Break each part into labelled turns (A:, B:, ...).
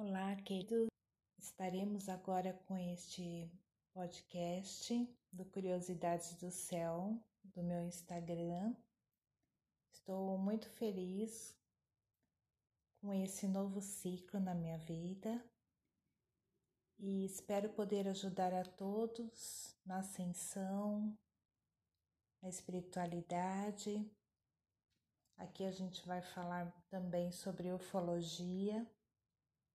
A: Olá, querido. Estaremos agora com este podcast do Curiosidades do Céu do meu Instagram. Estou muito feliz com esse novo ciclo na minha vida e espero poder ajudar a todos na ascensão, na espiritualidade. Aqui a gente vai falar também sobre ufologia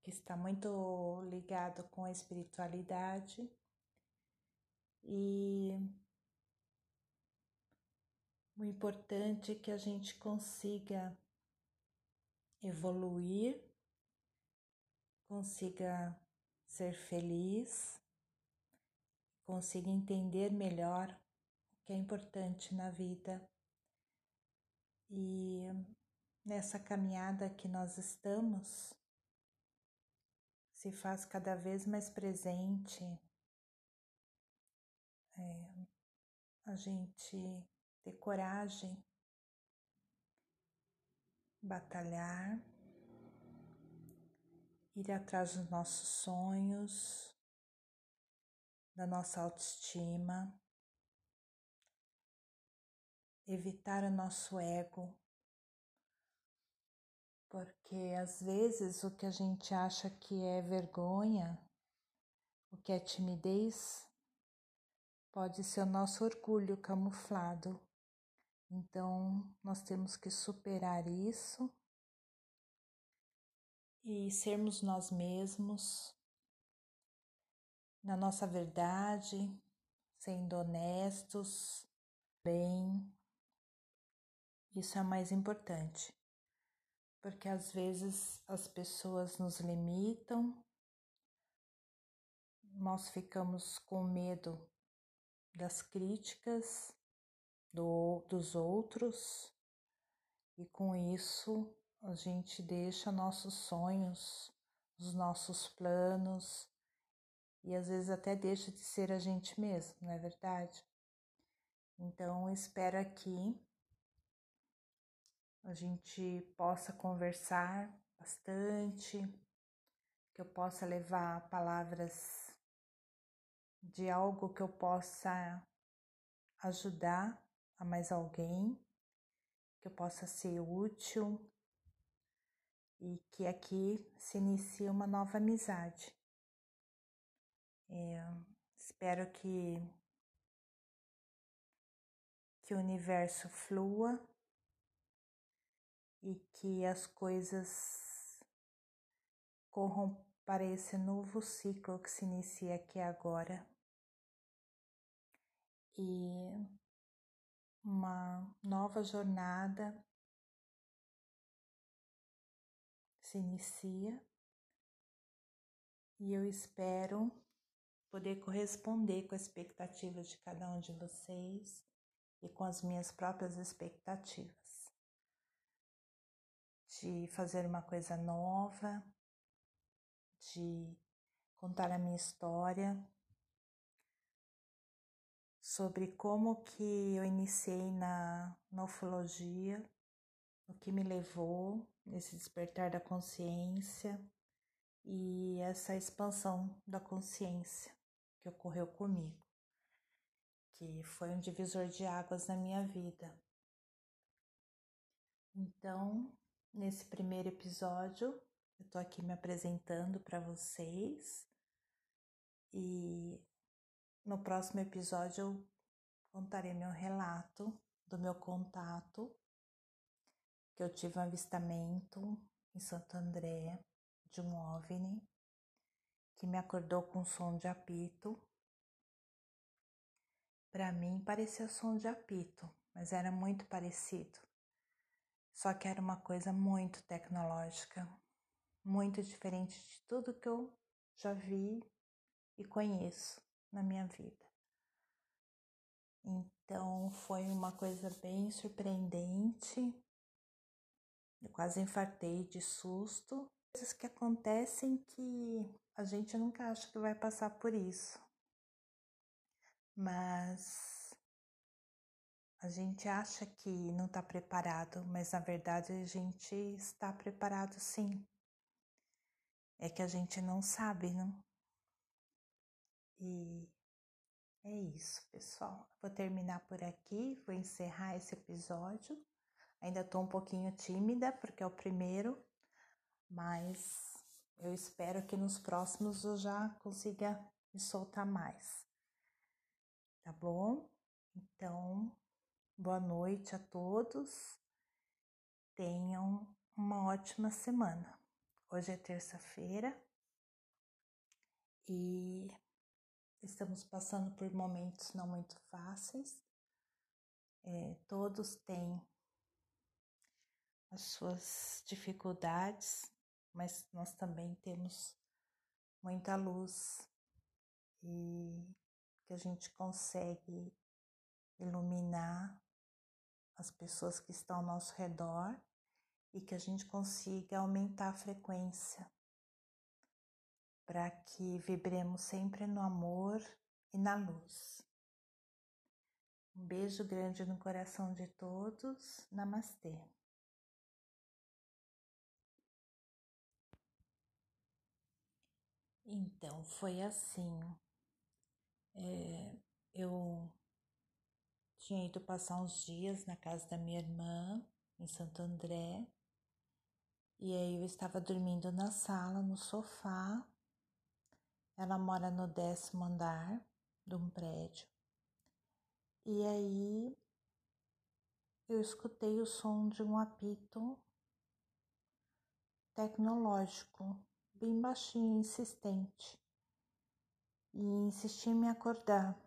A: que está muito ligado com a espiritualidade e o importante é que a gente consiga evoluir, consiga ser feliz, consiga entender melhor o que é importante na vida. E nessa caminhada que nós estamos, se faz cada vez mais presente é, a gente ter coragem, batalhar, ir atrás dos nossos sonhos, da nossa autoestima, evitar o nosso ego porque às vezes o que a gente acha que é vergonha, o que é timidez, pode ser o nosso orgulho camuflado. Então, nós temos que superar isso e sermos nós mesmos, na nossa verdade, sendo honestos, bem. Isso é o mais importante porque às vezes as pessoas nos limitam, nós ficamos com medo das críticas do, dos outros e com isso a gente deixa nossos sonhos, os nossos planos e às vezes até deixa de ser a gente mesmo, não é verdade? Então, espero aqui a gente possa conversar bastante, que eu possa levar palavras de algo que eu possa ajudar a mais alguém, que eu possa ser útil e que aqui se inicie uma nova amizade. É, espero que, que o universo flua e que as coisas corram para esse novo ciclo que se inicia aqui agora. E uma nova jornada se inicia e eu espero poder corresponder com a expectativa de cada um de vocês e com as minhas próprias expectativas de fazer uma coisa nova, de contar a minha história, sobre como que eu iniciei na, na ufologia, o que me levou nesse despertar da consciência e essa expansão da consciência que ocorreu comigo, que foi um divisor de águas na minha vida. Então, Nesse primeiro episódio, eu tô aqui me apresentando para vocês e no próximo episódio eu contarei meu relato do meu contato que eu tive um avistamento em Santo André de um OVNI que me acordou com som de apito. Para mim parecia som de apito, mas era muito parecido. Só que era uma coisa muito tecnológica, muito diferente de tudo que eu já vi e conheço na minha vida. Então foi uma coisa bem surpreendente. Eu quase infartei de susto. Coisas que acontecem que a gente nunca acha que vai passar por isso. Mas a gente acha que não está preparado, mas na verdade a gente está preparado sim. é que a gente não sabe, não? E é isso, pessoal. Vou terminar por aqui, vou encerrar esse episódio. Ainda estou um pouquinho tímida porque é o primeiro, mas eu espero que nos próximos eu já consiga me soltar mais. Tá bom? Então, boa noite a todos. Tenham uma ótima semana. Hoje é terça-feira e estamos passando por momentos não muito fáceis. É, todos têm as suas dificuldades, mas nós também temos muita luz e que a gente consegue iluminar as pessoas que estão ao nosso redor e que a gente consiga aumentar a frequência para que vibremos sempre no amor e na luz. Um beijo grande no coração de todos. Namastê. Então, foi assim. É, eu tinha ido passar uns dias na casa da minha irmã, em Santo André, e aí eu estava dormindo na sala, no sofá. Ela mora no décimo andar de um prédio. E aí eu escutei o som de um apito tecnológico, bem baixinho, insistente. E insisti em me acordar.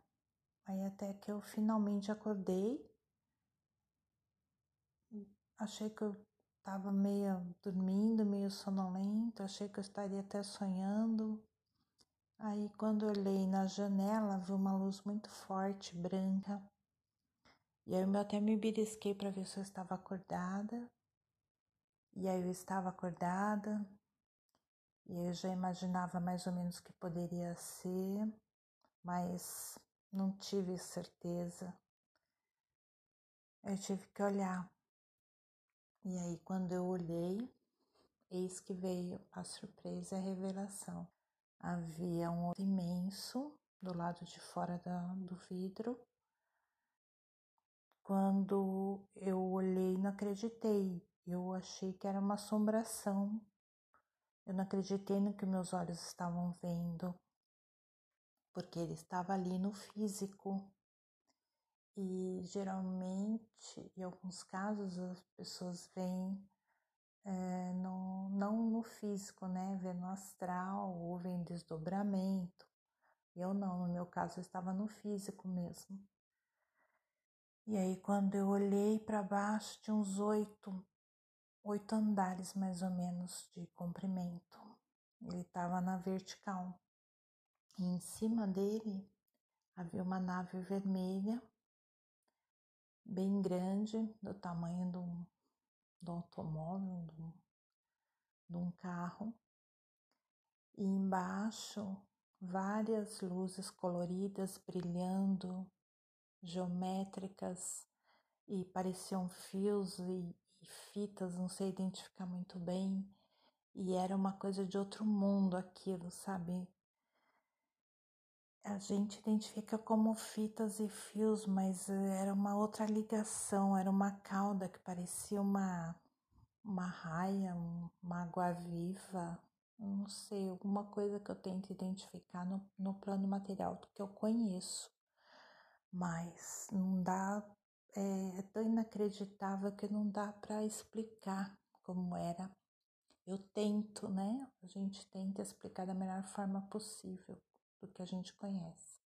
A: Aí até que eu finalmente acordei. Achei que eu estava meio dormindo, meio sonolento, achei que eu estaria até sonhando. Aí quando olhei na janela, vi uma luz muito forte, branca. E aí eu até me belisquei para ver se eu estava acordada. E aí eu estava acordada. E eu já imaginava mais ou menos o que poderia ser, mas não tive certeza. Eu tive que olhar. E aí, quando eu olhei, eis que veio a surpresa e a revelação. Havia um olho imenso do lado de fora da, do vidro. Quando eu olhei, não acreditei. Eu achei que era uma assombração. Eu não acreditei no que meus olhos estavam vendo, porque ele estava ali no físico. E geralmente, em alguns casos, as pessoas veem é, no, não no físico, né? Vê no astral ou vê em desdobramento. Eu não, no meu caso, eu estava no físico mesmo. E aí, quando eu olhei para baixo, tinha uns oito, oito andares mais ou menos de comprimento. Ele estava na vertical. E em cima dele havia uma nave vermelha bem grande, do tamanho de um, automóvel, de um, de um carro, e embaixo várias luzes coloridas brilhando, geométricas, e pareciam fios e, e fitas, não sei identificar muito bem, e era uma coisa de outro mundo aquilo, sabe? A gente identifica como fitas e fios, mas era uma outra ligação, era uma cauda que parecia uma, uma raia, uma água viva, não sei, alguma coisa que eu tento identificar no, no plano material do que eu conheço, mas não dá, é, é tão inacreditável que não dá para explicar como era. Eu tento, né? A gente tenta explicar da melhor forma possível do que a gente conhece.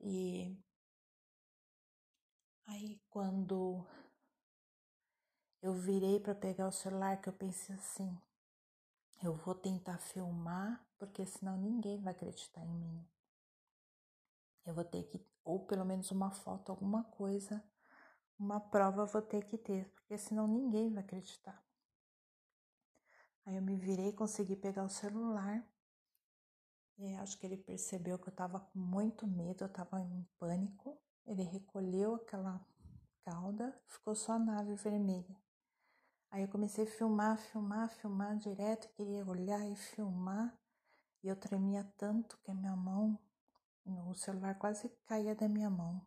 A: E aí quando eu virei para pegar o celular, que eu pensei assim, eu vou tentar filmar, porque senão ninguém vai acreditar em mim. Eu vou ter que, ou pelo menos uma foto, alguma coisa, uma prova eu vou ter que ter, porque senão ninguém vai acreditar. Aí eu me virei, consegui pegar o celular e acho que ele percebeu que eu estava com muito medo, eu estava em pânico. Ele recolheu aquela cauda, ficou só a nave vermelha. Aí eu comecei a filmar, filmar, filmar direto, queria olhar e filmar. E eu tremia tanto que a minha mão, o celular quase caía da minha mão.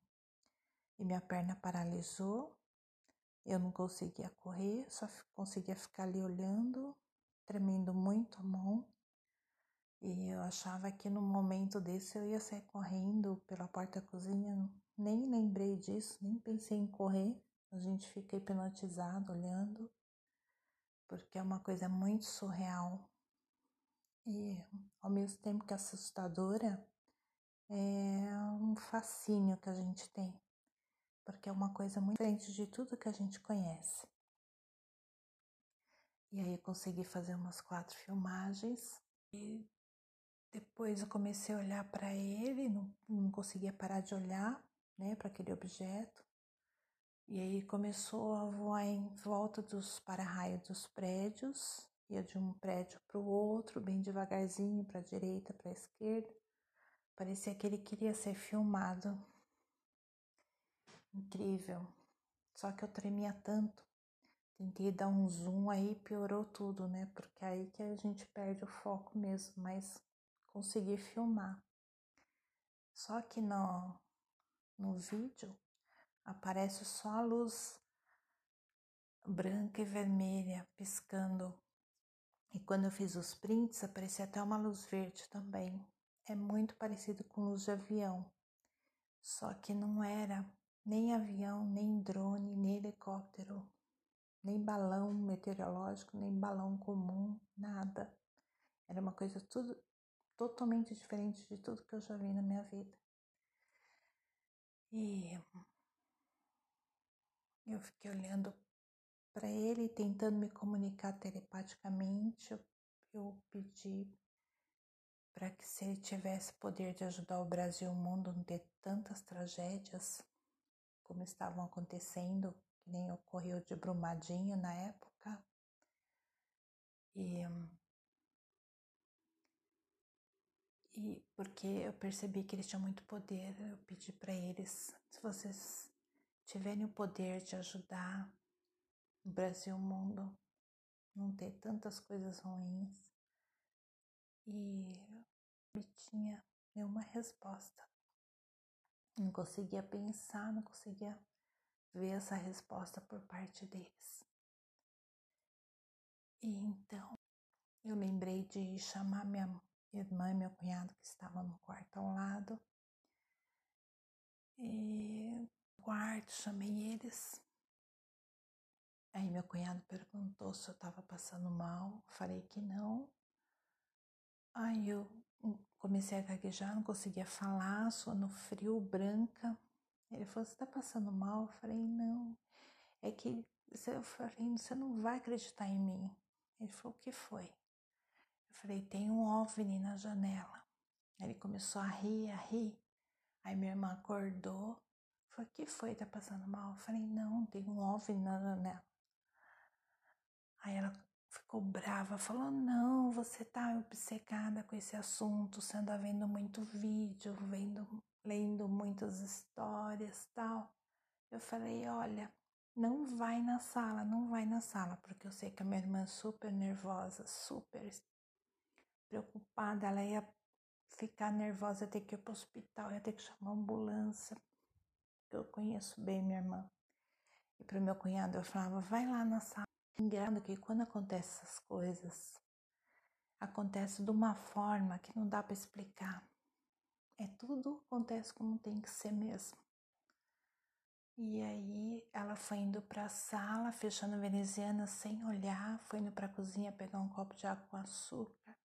A: E minha perna paralisou. Eu não conseguia correr, só conseguia ficar ali olhando, tremendo muito a mão. E eu achava que no momento desse eu ia sair correndo pela porta da cozinha. Nem lembrei disso, nem pensei em correr. A gente fica hipnotizado olhando, porque é uma coisa muito surreal. E ao mesmo tempo que assustadora, é um fascínio que a gente tem, porque é uma coisa muito diferente de tudo que a gente conhece. E aí eu consegui fazer umas quatro filmagens e depois eu comecei a olhar para ele, não, não conseguia parar de olhar, né, para aquele objeto. E aí começou a voar em volta dos para-raios dos prédios, ia de um prédio para o outro, bem devagarzinho, para a direita, para a esquerda. Parecia que ele queria ser filmado. Incrível. Só que eu tremia tanto. Tentei dar um zoom aí, piorou tudo, né? Porque aí que a gente perde o foco mesmo, mas consegui filmar. Só que no, no vídeo aparece só a luz branca e vermelha piscando. E quando eu fiz os prints, aparecia até uma luz verde também. É muito parecido com luz de avião. Só que não era nem avião, nem drone, nem helicóptero, nem balão meteorológico, nem balão comum, nada. Era uma coisa tudo totalmente diferente de tudo que eu já vi na minha vida. E eu fiquei olhando para ele, tentando me comunicar telepaticamente. Eu, eu pedi para que, se ele tivesse poder de ajudar o Brasil e o mundo a não ter tantas tragédias como estavam acontecendo, que nem ocorreu de Brumadinho na época. E E porque eu percebi que eles tinham muito poder, eu pedi para eles, se vocês tiverem o poder de ajudar o Brasil, o mundo, não ter tantas coisas ruins. E não tinha nenhuma resposta. Não conseguia pensar, não conseguia ver essa resposta por parte deles. E então eu lembrei de chamar minha irmã e meu cunhado que estavam no quarto ao lado. E quarto chamei eles. Aí meu cunhado perguntou se eu estava passando mal. Falei que não. Aí eu comecei a gaguejar, não conseguia falar, sono frio, branca. Ele falou: Você está passando mal? Eu falei: Não. É que eu falei: Você não vai acreditar em mim. Ele falou: O que foi? Eu falei, tem um OVNI na janela. Ele começou a rir, a rir. Aí minha irmã acordou. Falei, o que foi? Tá passando mal? Eu falei, não, tem um OVNI na janela. Aí ela ficou brava, falou, não, você tá obcecada com esse assunto, você anda vendo muito vídeo, vendo, lendo muitas histórias tal. Eu falei, olha, não vai na sala, não vai na sala, porque eu sei que a minha irmã é super nervosa, super preocupada, ela ia ficar nervosa, ia ter que ir para o hospital, ia ter que chamar uma ambulância. Eu conheço bem minha irmã. E para o meu cunhado eu falava, vai lá na sala. Engraçado que quando acontecem essas coisas, acontece de uma forma que não dá para explicar. É tudo acontece como tem que ser mesmo. E aí ela foi indo para a sala, fechando a veneziana sem olhar, foi indo para a cozinha pegar um copo de água com açúcar.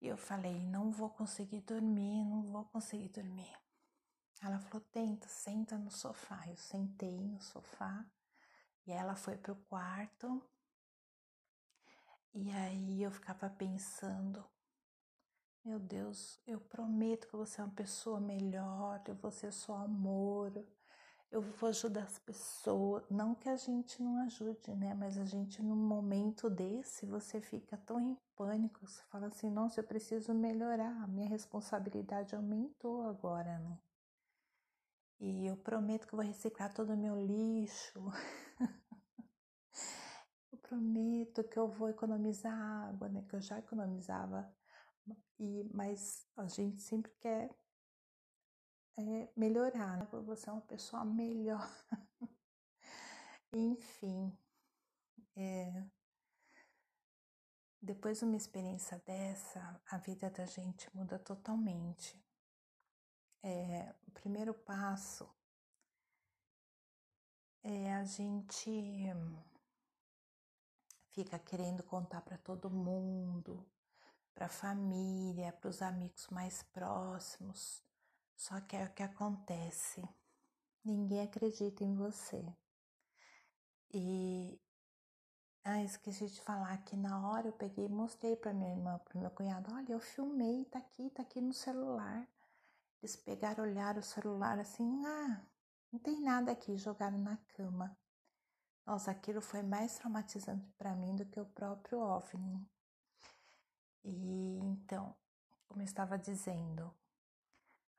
A: E eu falei: não vou conseguir dormir, não vou conseguir dormir. Ela falou: tenta, senta no sofá. Eu sentei no sofá e ela foi pro quarto. E aí eu ficava pensando: meu Deus, eu prometo que você é uma pessoa melhor, eu vou ser só amor, eu vou ajudar as pessoas. Não que a gente não ajude, né? Mas a gente, num momento desse, você fica tão em pânico, você fala assim: nossa, eu preciso melhorar, minha responsabilidade aumentou agora, né? E eu prometo que vou reciclar todo o meu lixo. prometo que eu vou economizar água, né? Que eu já economizava, e, mas a gente sempre quer é, melhorar, né? Você é uma pessoa melhor. Enfim, é, depois de uma experiência dessa, a vida da gente muda totalmente. É, o primeiro passo é a gente fica querendo contar para todo mundo, para a família, para os amigos mais próximos. Só que é o que acontece. Ninguém acredita em você. E ah, esqueci de falar que na hora eu peguei e mostrei para minha irmã, para meu cunhado, olha, eu filmei, tá aqui, tá aqui no celular. Eles pegaram, olharam o celular assim, ah, não tem nada aqui, jogaram na cama. Nossa, aquilo foi mais traumatizante para mim do que o próprio OVNI. E então, como eu estava dizendo,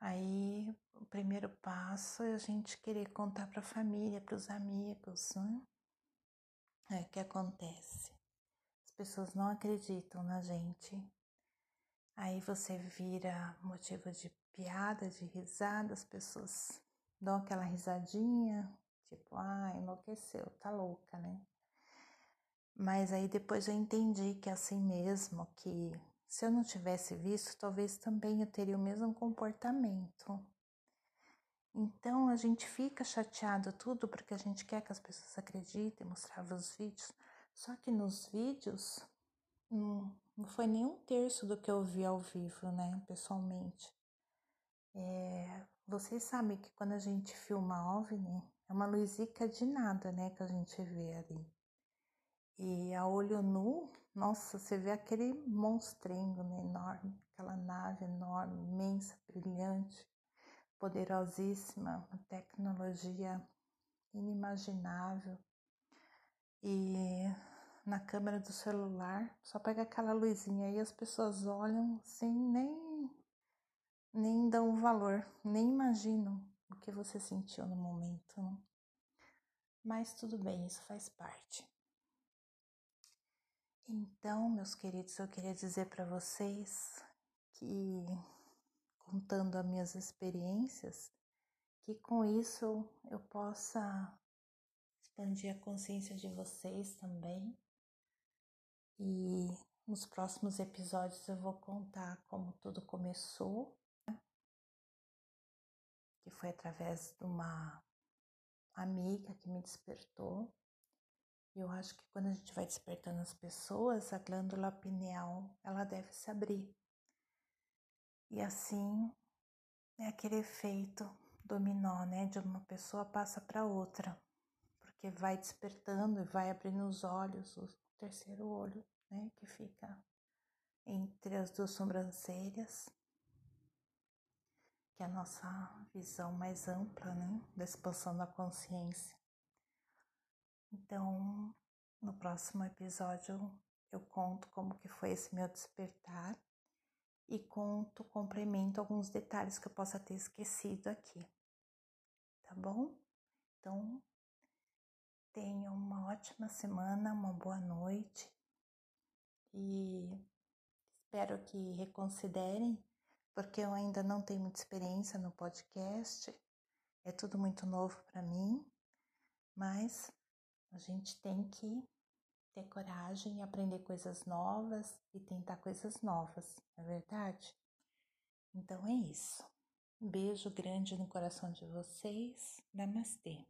A: aí o primeiro passo é a gente querer contar para a família, para os amigos, né? É o que acontece. As pessoas não acreditam na gente. Aí você vira motivo de piada, de risada, as pessoas dão aquela risadinha, tipo, ah, enlouqueceu, tá louca, né? Mas aí depois eu entendi que é assim mesmo, que se eu não tivesse visto, talvez também eu teria o mesmo comportamento. Então a gente fica chateado tudo porque a gente quer que as pessoas acreditem, mostrava os vídeos. Só que nos vídeos não, foi nem um terço do que eu vi ao vivo, né, pessoalmente. É, vocês sabem que quando a gente filma OVNI, é uma luzica de nada, né, que a gente vê ali. E a olho nu, nossa, você vê aquele monstrengo né, enorme, aquela nave enorme, imensa, brilhante poderosíssima, uma tecnologia inimaginável. E na câmera do celular, só pega aquela luzinha aí, as pessoas olham sem nem nem dão valor, nem imaginam o que você sentiu no momento. Né? Mas tudo bem, isso faz parte. Então, meus queridos, eu queria dizer para vocês que contando as minhas experiências, que com isso eu possa expandir a consciência de vocês também. E nos próximos episódios eu vou contar como tudo começou, né? que foi através de uma amiga que me despertou. Eu acho que quando a gente vai despertando as pessoas, a glândula pineal ela deve se abrir e assim é aquele efeito dominó, né? De uma pessoa passa para outra, porque vai despertando e vai abrindo os olhos, o terceiro olho, né? Que fica entre as duas sobrancelhas, que é a nossa visão mais ampla, né? Da expansão da consciência. Então, no próximo episódio eu conto como que foi esse meu despertar e conto, complemento alguns detalhes que eu possa ter esquecido aqui. Tá bom? Então, tenham uma ótima semana, uma boa noite e espero que reconsiderem, porque eu ainda não tenho muita experiência no podcast, é tudo muito novo para mim, mas a gente tem que ter coragem e aprender coisas novas e tentar coisas novas, não é verdade? Então é isso. Um beijo grande no coração de vocês. Namastê.